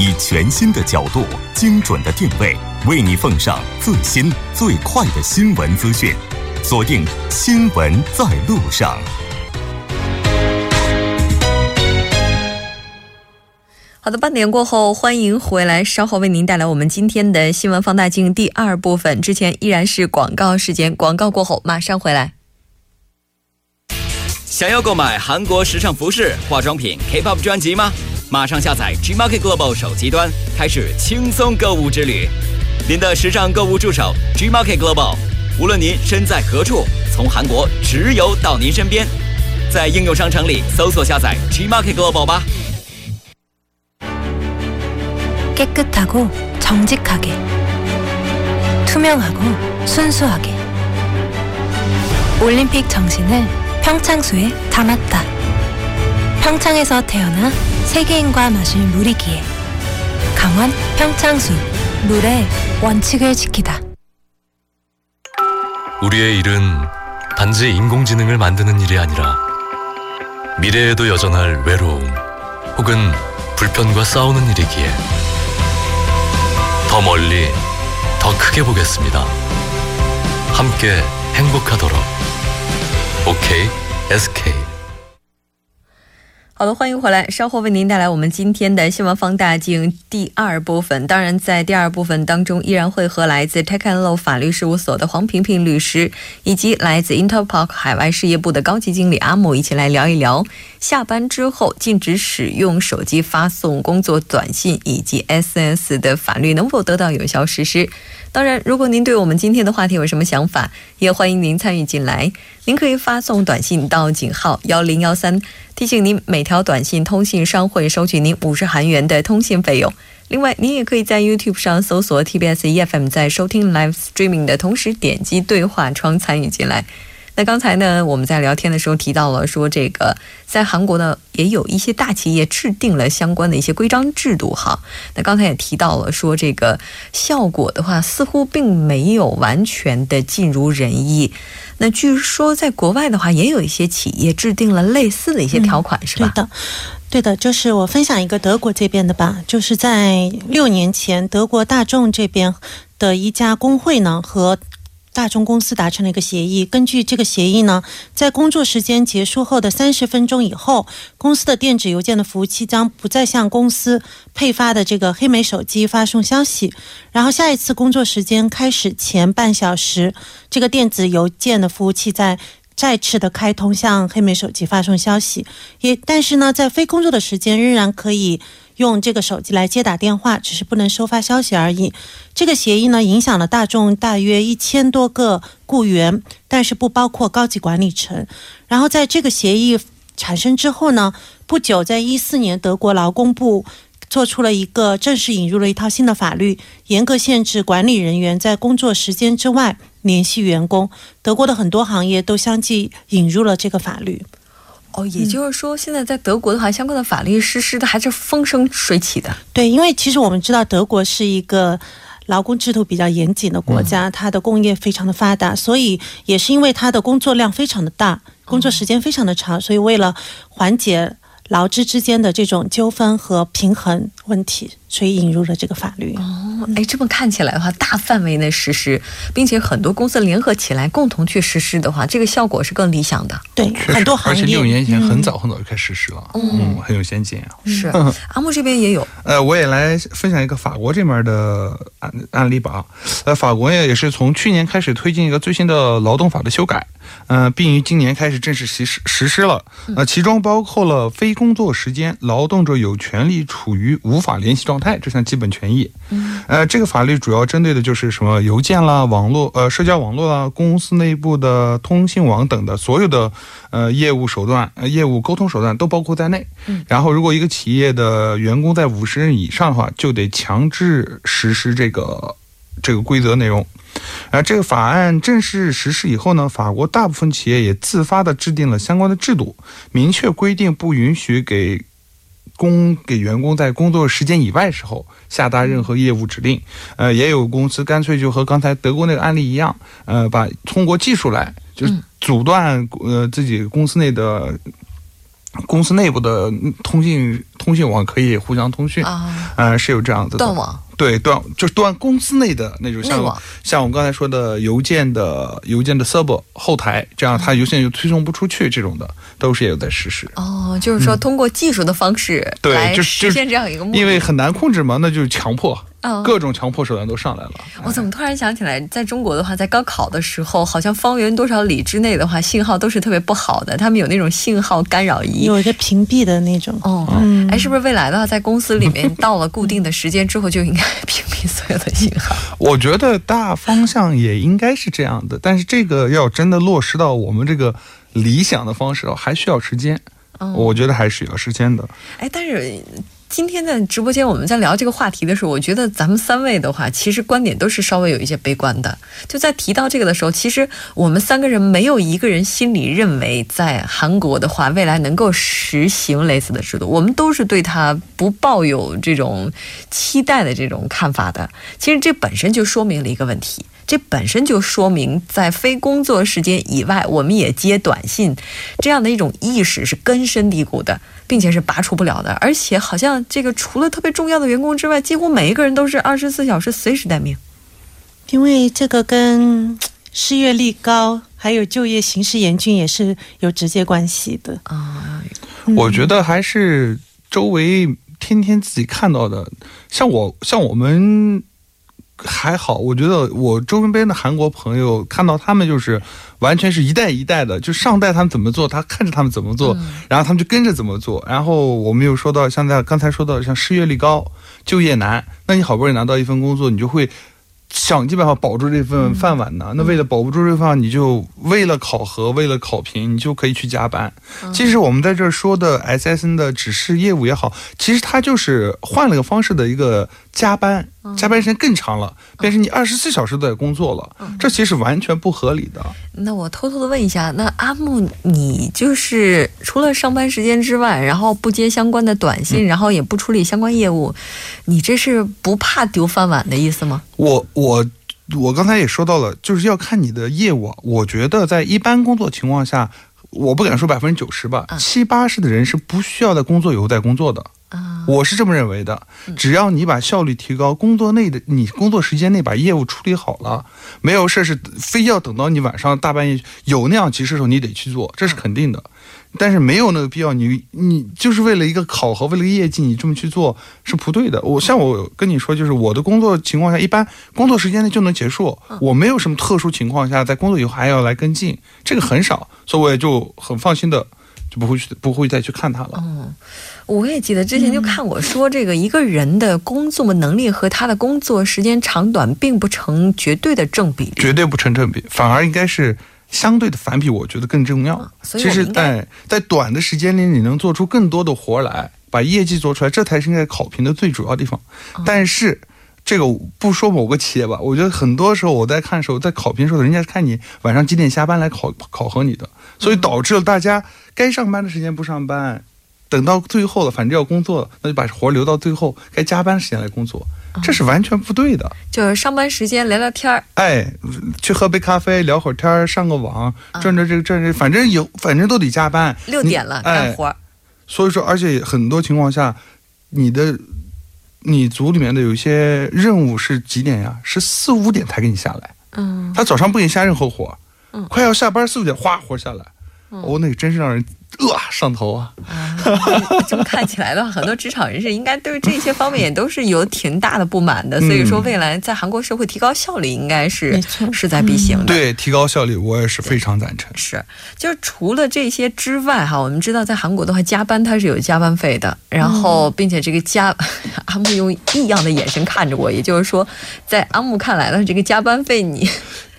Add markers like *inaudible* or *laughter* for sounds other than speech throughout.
以全新的角度、精准的定位，为你奉上最新最快的新闻资讯。锁定《新闻在路上》。好的，半点过后，欢迎回来。稍后为您带来我们今天的新闻放大镜第二部分。之前依然是广告时间，广告过后马上回来。想要购买韩国时尚服饰、化妆品、K-pop 专辑吗？马上下载 Gmarket Global 手机端，开始轻松购物之旅。您的时尚购物助手 Gmarket Global，无论您身在何处，从韩国直邮到您身边。在应用商城里搜索下载 Gmarket Global 吧。 깨끗하고 정직하게 투명하고 순수하게 올림픽 정신을 평창수에 담았다. 평창에서 태어나 세계인과 마실 물이기에 강원 평창수 물의 원칙을 지키다. 우리의 일은 단지 인공지능을 만드는 일이 아니라 미래에도 여전할 외로움 혹은 불편과 싸우는 일이기에 더 멀리 더 크게 보겠습니다. 함께 행복하도록 OK SK 好的，欢迎回来。稍后为您带来我们今天的新闻放大镜第二部分。当然，在第二部分当中，依然会和来自 Tech and Law 法律事务所的黄萍萍律师，以及来自 Interpark 海外事业部的高级经理阿姆一起来聊一聊，下班之后禁止使用手机发送工作短信以及 SS 的法律能否得到有效实施。当然，如果您对我们今天的话题有什么想法，也欢迎您参与进来。您可以发送短信到井号幺零幺三，提醒您每条短信通信商会收取您五十韩元的通信费用。另外，您也可以在 YouTube 上搜索 TBS EFM，在收听 Live Streaming 的同时点击对话窗参与进来。那刚才呢，我们在聊天的时候提到了说，这个在韩国呢，也有一些大企业制定了相关的一些规章制度哈。那刚才也提到了说，这个效果的话，似乎并没有完全的尽如人意。那据说在国外的话，也有一些企业制定了类似的一些条款，是吧？对的，对的，就是我分享一个德国这边的吧，就是在六年前，德国大众这边的一家工会呢和。大众公司达成了一个协议，根据这个协议呢，在工作时间结束后的三十分钟以后，公司的电子邮件的服务器将不再向公司配发的这个黑莓手机发送消息。然后下一次工作时间开始前半小时，这个电子邮件的服务器在再次的开通向黑莓手机发送消息。也但是呢，在非工作的时间仍然可以。用这个手机来接打电话，只是不能收发消息而已。这个协议呢，影响了大众大约一千多个雇员，但是不包括高级管理层。然后在这个协议产生之后呢，不久，在一四年，德国劳工部做出了一个正式引入了一套新的法律，严格限制管理人员在工作时间之外联系员工。德国的很多行业都相继引入了这个法律。哦，也就是说，现在在德国的话，相关的法律实施的还是风生水起的。对，因为其实我们知道，德国是一个劳工制度比较严谨的国家，它的工业非常的发达，所以也是因为它的工作量非常的大，工作时间非常的长，所以为了缓解劳资之间的这种纠纷和平衡问题。所以引入了这个法律哦，哎，这么看起来的话，大范围内实施，并且很多公司联合起来共同去实施的话，这个效果是更理想的。对，很多行业，而且六年前很早很早就开始实施了，嗯，很有先进啊。是，阿木这边也有。呃，我也来分享一个法国这边的案案例吧。呃，法国也也是从去年开始推进一个最新的劳动法的修改，嗯，并于今年开始正式实施实施了。呃，其中包括了非工作时间，劳动者有权利处于无法联系状。态这项基本权益，呃，这个法律主要针对的就是什么邮件啦、网络呃社交网络啦、公司内部的通信网等的所有的呃业务手段、业务沟通手段都包括在内。然后，如果一个企业的员工在五十人以上的话，就得强制实施这个这个规则内容。而这个法案正式实施以后呢，法国大部分企业也自发的制定了相关的制度，明确规定不允许给。工给员工在工作时间以外时候下达任何业务指令，呃，也有公司干脆就和刚才德国那个案例一样，呃，把通过技术来就是阻断呃自己公司内的公司内部的通信通信网可以互相通讯，啊，呃，是有这样子的。断网。对断就是断公司内的那种像像我们刚才说的邮件的邮件的 server 后台，这样它邮件就推送不出去，这种的都是也有在实施。哦，就是说通过技术的方式嗯对来就是实现这样一个目的。因为很难控制嘛，那就是强迫，嗯各种强迫手段都上来了。我怎么突然想起来，在中国的话，在高考的时候，好像方圆多少里之内的话，信号都是特别不好的，他们有那种信号干扰仪。有一个屏蔽的那种。哦，嗯哎，是不是未来的话，在公司里面到了固定的时间之后，就应该屏蔽所有的信号？*laughs* 我觉得大方向也应该是这样的，但是这个要真的落实到我们这个理想的方式哦，还需要时间。嗯我觉得还是有时间的。哎，但是今天在直播间我们在聊这个话题的时候，我觉得咱们三位的话，其实观点都是稍微有一些悲观的。就在提到这个的时候，其实我们三个人没有一个人心里认为在韩国的话，未来能够实行类似的制度，我们都是对它不抱有这种期待的这种看法的。其实这本身就说明了一个问题。这本身就说明，在非工作时间以外，我们也接短信，这样的一种意识是根深蒂固的，并且是拔除不了的。而且，好像这个除了特别重要的员工之外，几乎每一个人都是二十四小时随时待命。因为这个跟失业率高，还有就业形势严峻也是有直接关系的。啊、我觉得还是周围天天自己看到的，像我像我们还好，我觉得我周边的韩国朋友看到他们就是完全是一代一代的，就上代他们怎么做，他看着他们怎么做，然后他们就跟着怎么做。然后我们又说到像在刚才说到像失业率高、就业难，那你好不容易拿到一份工作，你就会。想尽办法保住这份饭碗呢？那为了保不住这份你就为了考核，为了考评，你就可以去加班。其实我们在这儿说的 SSN 的只是业务也好，其实它就是换了个方式的一个加班，加班时间更长了，变成你二十四小时都在工作了，这其实完全不合理的。那我偷偷的问一下，那阿木，你就是除了上班时间之外，然后不接相关的短信，然后也不处理相关业务，你这是不怕丢饭碗的意思吗？我我我刚才也说到了，就是要看你的业务啊。我觉得在一般工作情况下，我不敢说百分之九十吧，七八十的人是不需要在工作以后再工作的。啊，我是这么认为的，只要你把效率提高，工作内的你工作时间内把业务处理好了，没有事是非要等到你晚上大半夜有那样急事的时候你得去做，这是肯定的。但是没有那个必要，你你就是为了一个考核，为了个业绩，你这么去做是不对的。我像我跟你说，就是我的工作情况下，一般工作时间内就能结束，我没有什么特殊情况下在工作以后还要来跟进，这个很少，所以我也就很放心的就不会去不会再去看它了。我也记得之前就看我说，这个一个人的工作能力和他的工作时间长短并不成绝对的正比。绝对不成正比，反而应该是相对的反比，我觉得更重要。其实在，在短的时间里，你能做出更多的活儿来，把业绩做出来，这才是应该考评的最主要地方。哦但是。这个不说某个企业吧，我觉得很多时候我在看的时候，在考评的时候，人家是看你晚上几点下班来考考核你的，所以嗯导致了大家该上班的时间不上班，等到最后了，反正要工作了，那就把活儿留到最后，该加班时间来工作，哦这是完全不对的。就是上班时间聊聊天儿，哎，去喝杯咖啡，聊会儿天儿，上个网，转转这个赚着，反正有，反正都得加班。六点了干哎，活儿。所以说，而且很多情况下，你的你组里面的有一些任务是几点呀？是四五点才给你下来。嗯，他早上不给你下任何活，嗯快要下班四五点，哗活下来，哦，那个真是让人呃上头啊。啊，这么看起来的话，很多职场人士应该对这些方面也都是有挺大的不满的。所以说，未来在韩国社会提高效率，应该是势在必行的。对，提高效率，我也是非常赞成。是，就是除了这些之外，哈，我们知道在韩国的话，加班它是有加班费的，然后并且这个加，*laughs* 阿木用异样的眼神看着我，也就是说，在阿木看来呢，这个加班费你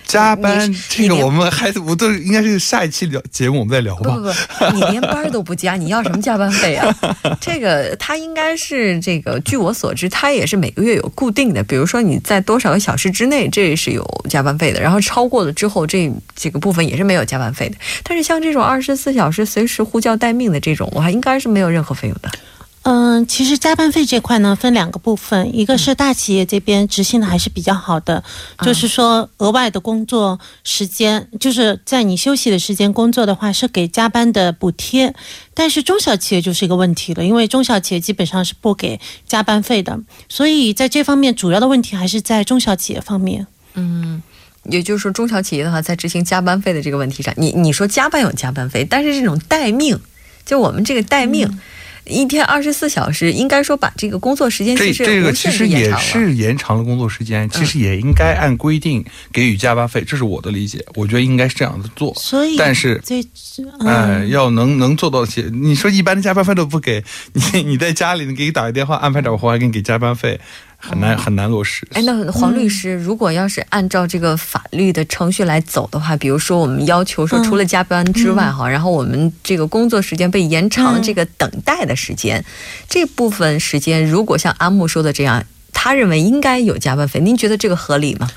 加班这个我们还我都应该是下一期聊节目我们再聊吧。不不不，你连班都不加，你要什么加班费啊？*laughs* 这个他应该是这个，据我所知，他也是每个月有固定的，比如说你在多少个小时之内，这是有加班费的，然后超过了之后，这这个部分也是没有加班费的。但是像这种二十四小时随时呼叫待命的这种，我还应该是没有任何费用的。嗯，其实加班费这块呢，分两个部分，一个是大企业这边执行的还是比较好的，就是说额外的工作时间，就是在你休息的时间工作的话，是给加班的补贴。但是中小企业就是一个问题了，因为中小企业基本上是不给加班费的，所以在这方面主要的问题还是在中小企业方面。嗯，也就是说中小企业的话，在执行加班费的这个问题上，你你说加班有加班费，但是这种待命，就我们这个待命。一天二十四小时，应该说把这个工作时间这这个其实也是延长了工作时间，其实也应该按规定给予加班费，这是我的理解。我觉得应该是这样子做。所以，但是，哎，要能能做到些，你说一般的加班费都不给你，你在家里你给你打个电话安排点活还给你给加班费。很难很难落实。哎，那黄律师，如果要是按照这个法律的程序来走的话，比如说我们要求说，除了加班之外，哈，然后我们这个工作时间被延长，这个等待的时间，这部分时间，如果像阿木说的这样，他认为应该有加班费，您觉得这个合理吗？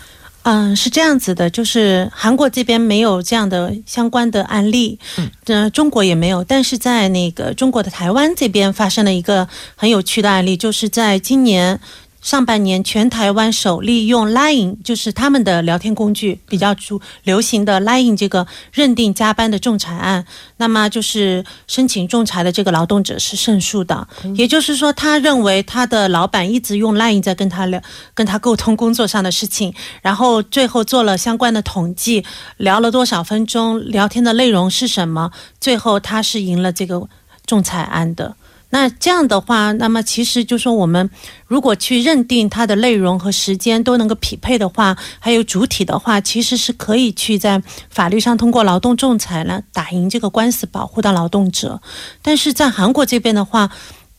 嗯，是这样子的，就是韩国这边没有这样的相关的案例，嗯，中国也没有，但是在那个中国的台湾这边发生了一个很有趣的案例，就是在今年。上半年，全台湾首例用 Line，就是他们的聊天工具比较主流行的 Line 这个认定加班的仲裁案，那么就是申请仲裁的这个劳动者是胜诉的。也就是说，他认为他的老板一直用 Line 在跟他聊、跟他沟通工作上的事情，然后最后做了相关的统计，聊了多少分钟，聊天的内容是什么，最后他是赢了这个仲裁案的。那这样的话，那么其实就说我们如果去认定它的内容和时间都能够匹配的话，还有主体的话，其实是可以去在法律上通过劳动仲裁呢打赢这个官司，保护到劳动者。但是在韩国这边的话。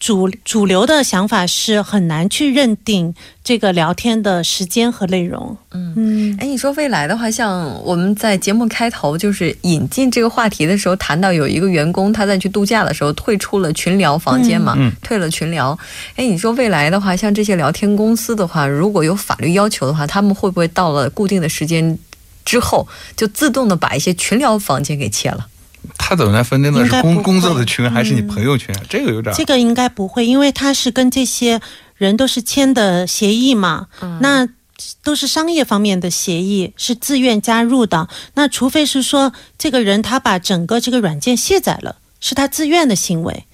主主流的想法是很难去认定这个聊天的时间和内容。嗯嗯，哎，你说未来的话，像我们在节目开头就是引进这个话题的时候，谈到有一个员工他在去度假的时候退出了群聊房间嘛，退了群聊。哎，你说未来的话，像这些聊天公司的话，如果有法律要求的话，他们会不会到了固定的时间之后，就自动的把一些群聊房间给切了？他怎么来分定的？是工工作的群还是你朋友群？这个有点。这个应该不会，因为他是跟这些人都是签的协议嘛。嗯。那都是商业方面的协议，是自愿加入的。那除非是说这个人他把整个这个软件卸载了，是他自愿的行为，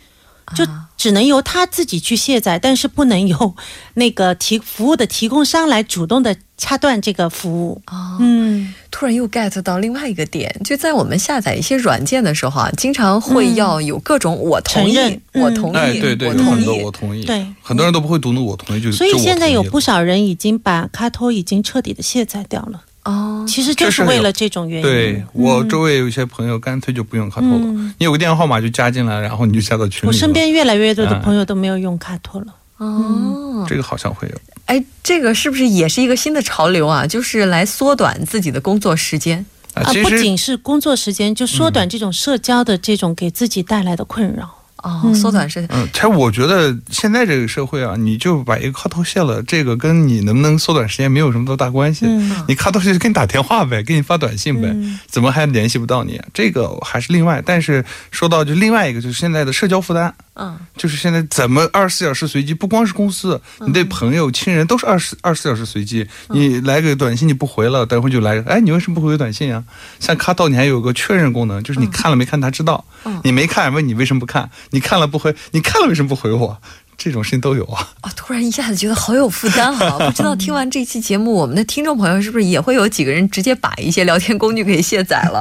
就只能由他自己去卸载，但是不能由那个提服务的提供商来主动的。掐断这个服务。哦，嗯，突然又 get 到另外一个点，就在我们下载一些软件的时候啊，经常会要有各种我同意，我同意，对对，我同意，我同意，对，很多人都不会读那我同意，就所以现在有不少人已经把卡托已经彻底的卸载掉了哦，其实就是为了这种原因。对我周围有一些朋友干脆就不用卡托了，你有个电话号码就加进来，然后你就加到群里。我身边越来越多的朋友都没有用卡托了哦，这个好像会有。哎，这个是不是也是一个新的潮流啊？就是来缩短自己的工作时间啊，不仅是工作时间，就缩短这种社交的这种给自己带来的困扰。哦，缩短时间。嗯，其实我觉得现在这个社会啊，你就把一个卡头卸了，这个跟你能不能缩短时间没有什么多大关系。嗯，你卡头卸就给你打电话呗，给你发短信呗，怎么还联系不到你？这个还是另外。但是说到就另外一个，就是现在的社交负担。嗯，就是现在怎么二十四小时随机？不光是公司，你对朋友、亲人都是二十二十四小时随机。你来个短信你不回了，等会就来。哎，你为什么不回短信啊？像卡到你还有个确认功能，就是你看了没看他知道。你没看问你为什么不看？你看了不回？你看了为什么不回我？这种事情都有啊！啊，突然一下子觉得好有负担啊！*laughs* 不知道听完这期节目，我们的听众朋友是不是也会有几个人直接把一些聊天工具给卸载了？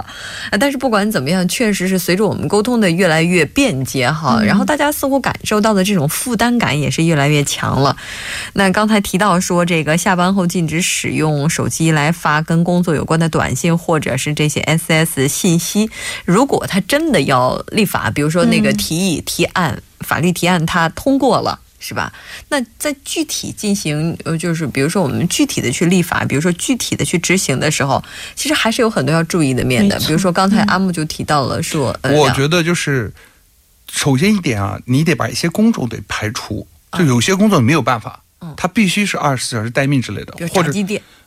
啊，但是不管怎么样，确实是随着我们沟通的越来越便捷哈，然后大家似乎感受到的这种负担感也是越来越强了。那刚才提到说，这个下班后禁止使用手机来发跟工作有关的短信或者是这些 SS 信息，如果他真的要立法，比如说那个提议提案。法律提案它通过了，是吧？那在具体进行，呃，就是比如说我们具体的去立法，比如说具体的去执行的时候，其实还是有很多要注意的面的。比如说刚才阿木就提到了说，我觉得就是首先一点啊，你得把一些工作得排除，就有些工作没有办法，嗯，它必须是二十四小时待命之类的，或者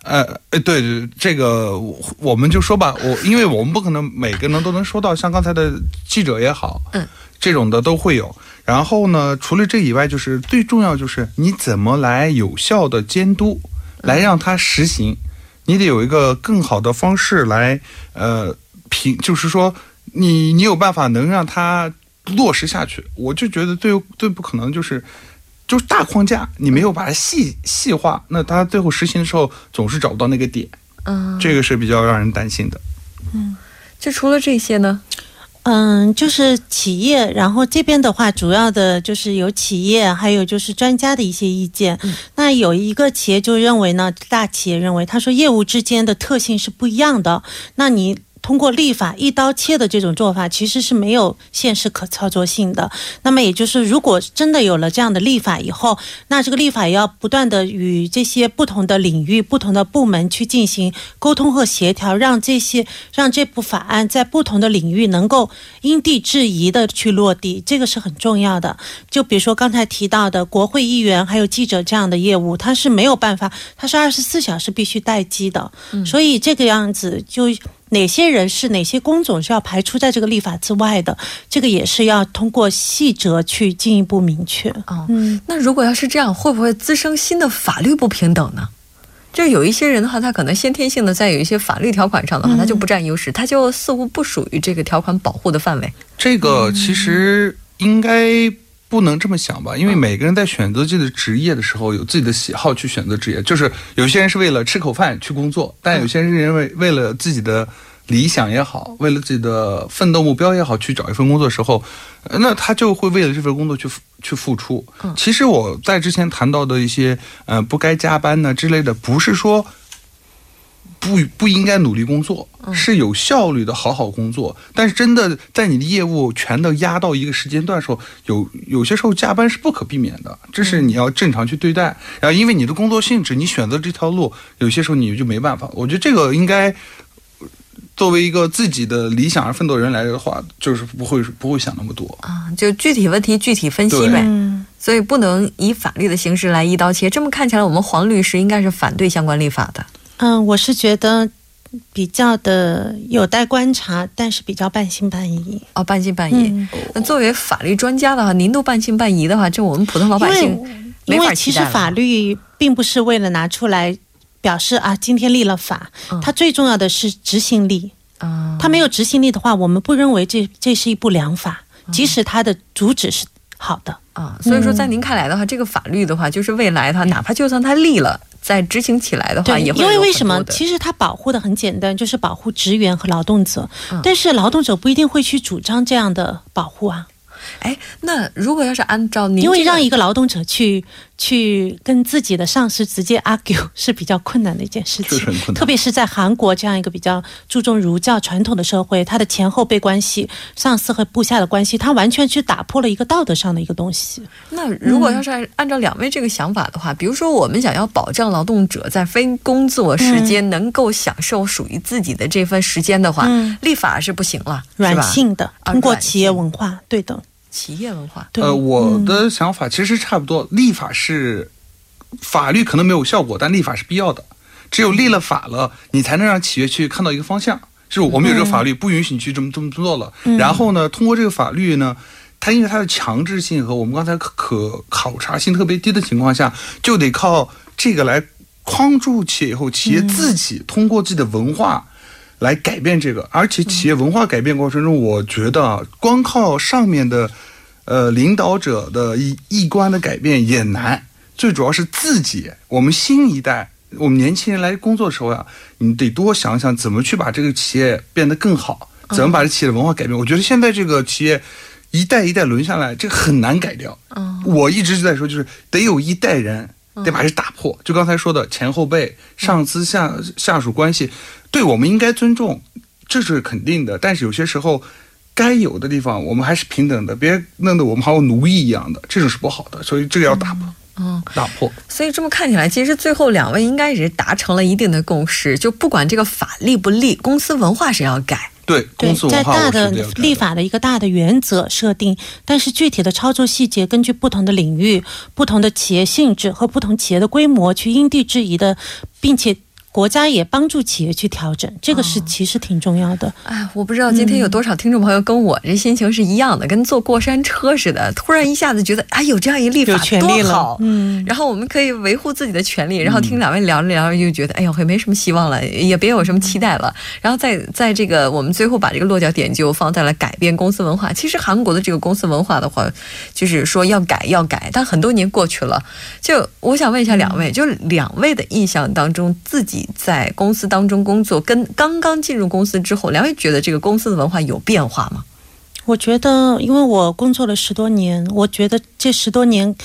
呃，呃，对对，这个我们就说吧，我因为我们不可能每个人都能说到，像刚才的记者也好，嗯。这种的都会有。然后呢，除了这以外，就是最重要就是你怎么来有效的监督，来让它实行。你得有一个更好的方式来，呃，评，就是说你你有办法能让它落实下去。我就觉得最最不可能就是就是大框架，你没有把它细细化，那它最后实行的时候总是找不到那个点。嗯，这个是比较让人担心的。嗯就除了这些呢？嗯，就是企业，然后这边的话，主要的就是有企业，还有就是专家的一些意见。那有一个企业就认为呢，大企业认为，他说业务之间的特性是不一样的。那你。通过立法一刀切的这种做法，其实是没有现实可操作性的。那么也就是，如果真的有了这样的立法以后，那这个立法也要不断的与这些不同的领域、不同的部门去进行沟通和协调，让这些让这部法案在不同的领域能够因地制宜的去落地，这个是很重要的。就比如说刚才提到的国会议员还有记者这样的业务，它是没有办法，它是二十四小时必须待机的，所以这个样子就。哪些人是哪些工种是要排除在这个立法之外的？这个也是要通过细则去进一步明确。哦，嗯，那如果要是这样，会不会滋生新的法律不平等呢？就有一些人的话，他可能先天性的在有一些法律条款上的话，他就不占优势，他就似乎不属于这个条款保护的范围。这个其实应该。不能这么想吧，因为每个人在选择自己的职业的时候，有自己的喜好去选择职业。就是有些人是为了吃口饭去工作，但有些人认为为了自己的理想也好，为了自己的奋斗目标也好，去找一份工作的时候，那他就会为了这份工作去去付出。其实我在之前谈到的一些，呃，不该加班呢之类的，不是说。不不应该努力工作，是有效率的好好工作。但是真的在你的业务全都压到一个时间段的时候，有有些时候加班是不可避免的，这是你要正常去对待。然后因为你的工作性质，你选择这条路，有些时候你就没办法。我觉得这个应该作为一个自己的理想而奋斗人来的话，就是不会不会想那么多啊，就具体问题具体分析呗。所以不能以法律的形式来一刀切。这么看起来，我们黄律师应该是反对相关立法的。嗯，我是觉得比较的有待观察，但是比较半信半疑。哦，半信半疑。那作为法律专家的话，您都半信半疑的话，这我们普通老百姓没法因为其实法律并不是为了拿出来表示啊，今天立了法，它最重要的是执行力。啊，它没有执行力的话，我们不认为这这是一部良法，即使它的主旨是好的。啊，所以说在您看来的话，这个法律的话，就是未来它哪怕就算它立了。在执行起来的话，也会因为为什么？其实它保护的很简单，就是保护职员和劳动者。但是劳动者不一定会去主张这样的保护啊。哎，那如果要是按照您，因为让一个劳动者去。去跟自己的上司直接 argue *laughs* 是比较困难的一件事情，特别是在韩国这样一个比较注重儒教传统的社会，它的前后辈关系、上司和部下的关系，它完全去打破了一个道德上的一个东西。那如果要是按照两位这个想法的话，比如说我们想要保障劳动者在非工作时间能够享受属于自己的这份时间的话，立法是不行了，软性的通过企业文化，对的。企业文化，呃，我的想法其实差不多。立法是法律可能没有效果，但立法是必要的。只有立了法了，你才能让企业去看到一个方向，就是我们有这个法律不允许你去这么这么做了。然后呢，通过这个法律呢，它因为它的强制性和我们刚才可可考察性特别低的情况下，就得靠这个来框住企业以后，企业自己通过自己的文化。来改变这个，而且企业文化改变过程中，我觉得光靠上面的，呃，领导者的一一观的改变也难。最主要是自己，我们新一代，我们年轻人来工作的时候呀，你得多想想怎么去把这个企业变得更好，怎么把这企业的文化改变。我觉得现在这个企业一代一代轮下来，这个很难改掉。我一直就在说，就是得有一代人得把这打破。就刚才说的前后辈、上司下下属关系。对我们应该尊重，这是肯定的。但是有些时候，该有的地方我们还是平等的，别弄得我们好像奴役一样的，这种是不好的。所以这个要打破，嗯，打破。所以这么看起来，其实最后两位应该也是达成了一定的共识，就不管这个法立不立，公司文化是要改。对，公司文化在大的立法的一个大的原则设定，但是具体的操作细节，根据不同的领域、不同的企业性质和不同企业的规模，去因地制宜的，并且。国家也帮助企业去调整，这个是哦。其实挺重要的。哎，我不知道今天有多少听众朋友跟我这心情是一样的，跟坐过山车似的，突然一下子觉得，哎，有这样一立法权利了。多好，嗯。然后我们可以维护自己的权利，然后听两位聊着聊着就觉得，哎呦，也没什么希望了，也别有什么期待了。然后在在这个我们最后把这个落脚点就放在了改变公司文化。其实韩国的这个公司文化的话，就是说要改要改，但很多年过去了，就我想问一下两位，就两位的印象当中，自己在公司当中工作，跟刚刚进入公司之后，两位觉得这个公司的文化有变化吗？我觉得，因为我工作了十多年，我觉得这十多年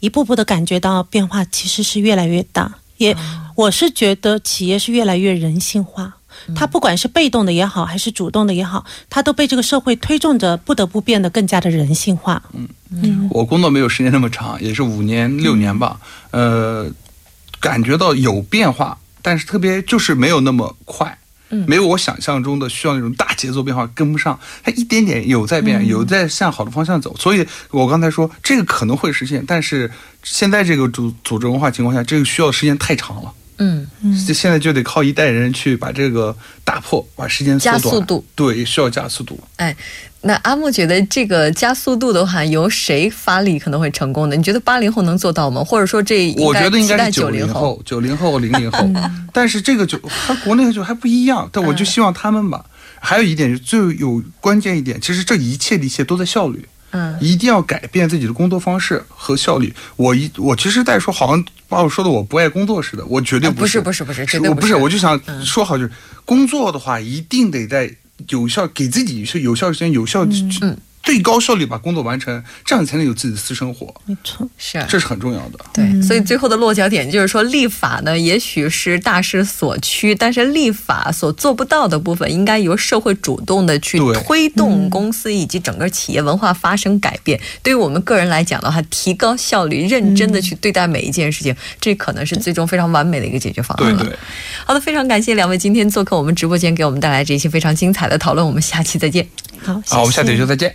一步步的感觉到变化，其实是越来越大。也，我是觉得企业是越来越人性化。它不管是被动的也好，还是主动的也好，它都被这个社会推动着，不得不变得更加的人性化。嗯我工作没有时间那么长，也是五年六年吧，呃，感觉到有变化，但是特别就是没有那么快。嗯没有我想象中的需要那种大节奏变化跟不上，它一点点有在变，有在向好的方向走。所以我刚才说这个可能会实现，但是现在这个组组织文化情况下，这个需要时间太长了。嗯，嗯现在就得靠一代人去把这个打破，把时间缩短。加速度，对，需要加速度。那阿木觉得这个加速度的话，由谁发力可能会成功的？你觉得八零后能做到吗？或者说这我觉得应该是九九零后？九零后、零零后，*laughs* 但是这个就和国内就还不一样。但我就希望他们吧。还有一点，最有关键一点，其实这一切的一切都在效率。嗯一定要改变自己的工作方式和效率。我一我其实在说，好像把我说的我不爱工作似的，我绝对啊不是，是不是不是绝对不是我不是，我就想嗯说好，就是工作的话，一定得在有效给自己是有效时间、有效嗯。最高效率把工作完成，这样才能有自己的私生活，没错，是这是很重要的。对，所以最后的落脚点就是说，立法呢，也许是大势所趋，但是立法所做不到的部分，应该由社会主动的去推动公司以及整个企业文化发生改变。对于我们个人来讲的话，提高效率，认真的去对待每一件事情，这可能是最终非常完美的一个解决方案了。对对。好的，非常感谢两位今天做客我们直播间，给我们带来这一期非常精彩的讨论。我们下期再见。好，谢谢好，我们下期就再见。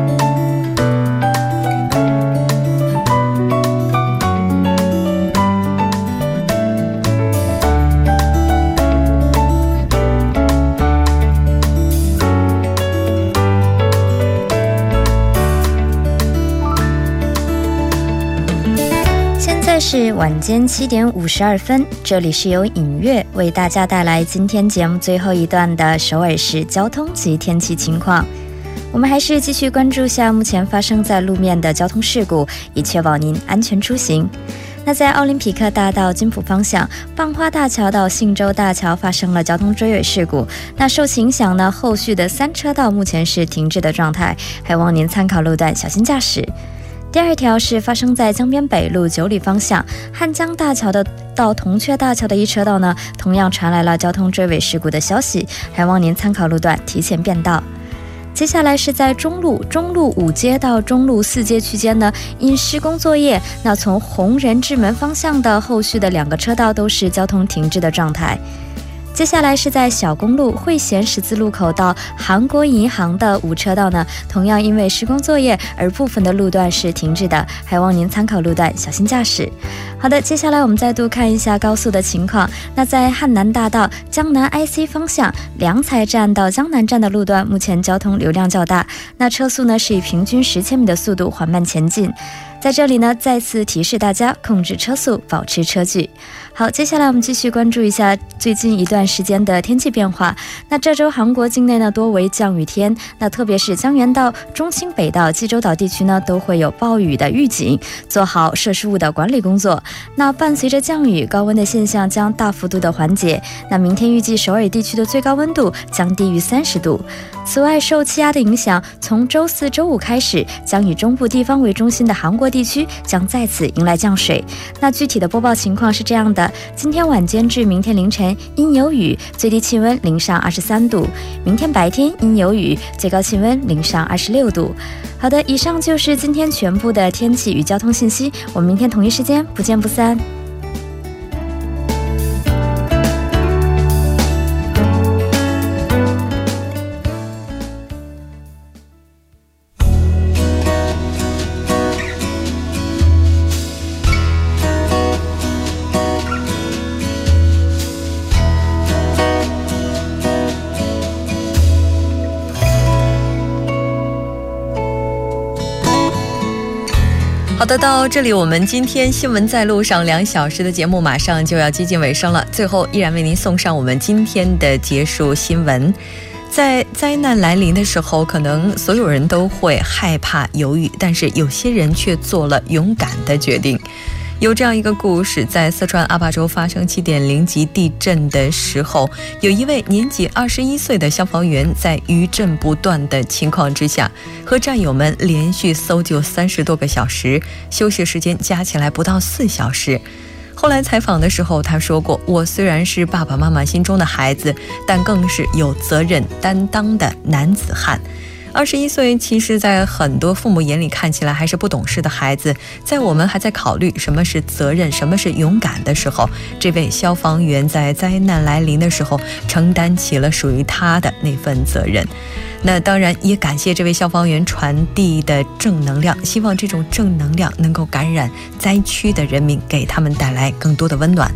是晚间七点五十二分，这里是由影月为大家带来今天节目最后一段的首尔市交通及天气情况。我们还是继续关注下目前发生在路面的交通事故，以确保您安全出行。那在奥林匹克大道金浦方向，棒花大桥到信州大桥发生了交通追尾事故。那受其影响呢，后续的三车道目前是停滞的状态，还望您参考路段小心驾驶。第二条是发生在江边北路九里方向汉江大桥的到铜雀大桥的一车道呢，同样传来了交通追尾事故的消息，还望您参考路段提前变道。接下来是在中路中路五街到中路四街区间呢，因施工作业，那从红人之门方向的后续的两个车道都是交通停滞的状态。接下来是在小公路汇贤十字路口到韩国银行的五车道呢，同样因为施工作业而部分的路段是停滞的，还望您参考路段小心驾驶。好的，接下来我们再度看一下高速的情况。那在汉南大道江南 IC 方向良才站到江南站的路段，目前交通流量较大，那车速呢是以平均十千米的速度缓慢前进。在这里呢，再次提示大家控制车速，保持车距。好，接下来我们继续关注一下最近一段时间的天气变化。那这周韩国境内呢多为降雨天，那特别是江原道、中清北道、济州岛地区呢都会有暴雨的预警，做好设施物的管理工作。那伴随着降雨，高温的现象将大幅度的缓解。那明天预计首尔地区的最高温度将低于三十度。此外，受气压的影响，从周四周五开始，将以中部地方为中心的韩国地区将再次迎来降水。那具体的播报情况是这样的：今天晚间至明天凌晨阴有雨，最低气温零上二十三度；明天白天阴有雨，最高气温零上二十六度。好的，以上就是今天全部的天气与交通信息。我们明天同一时间不见不散。好的，到这里我们今天新闻在路上两小时的节目马上就要接近尾声了。最后，依然为您送上我们今天的结束新闻。在灾难来临的时候，可能所有人都会害怕、犹豫，但是有些人却做了勇敢的决定。有这样一个故事，在四川阿坝州发生七点零级地震的时候，有一位年仅二十一岁的消防员，在余震不断的情况之下，和战友们连续搜救三十多个小时，休息时间加起来不到四小时。后来采访的时候，他说过：“我虽然是爸爸妈妈心中的孩子，但更是有责任担当的男子汉。”二十一岁，其实，在很多父母眼里看起来还是不懂事的孩子。在我们还在考虑什么是责任、什么是勇敢的时候，这位消防员在灾难来临的时候，承担起了属于他的那份责任。那当然也感谢这位消防员传递的正能量，希望这种正能量能够感染灾区的人民，给他们带来更多的温暖。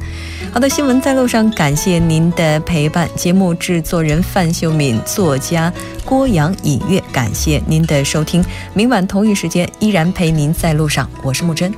好的，新闻在路上，感谢您的陪伴。节目制作人范秀敏，作家郭阳尹月，感谢您的收听。明晚同一时间依然陪您在路上，我是木真。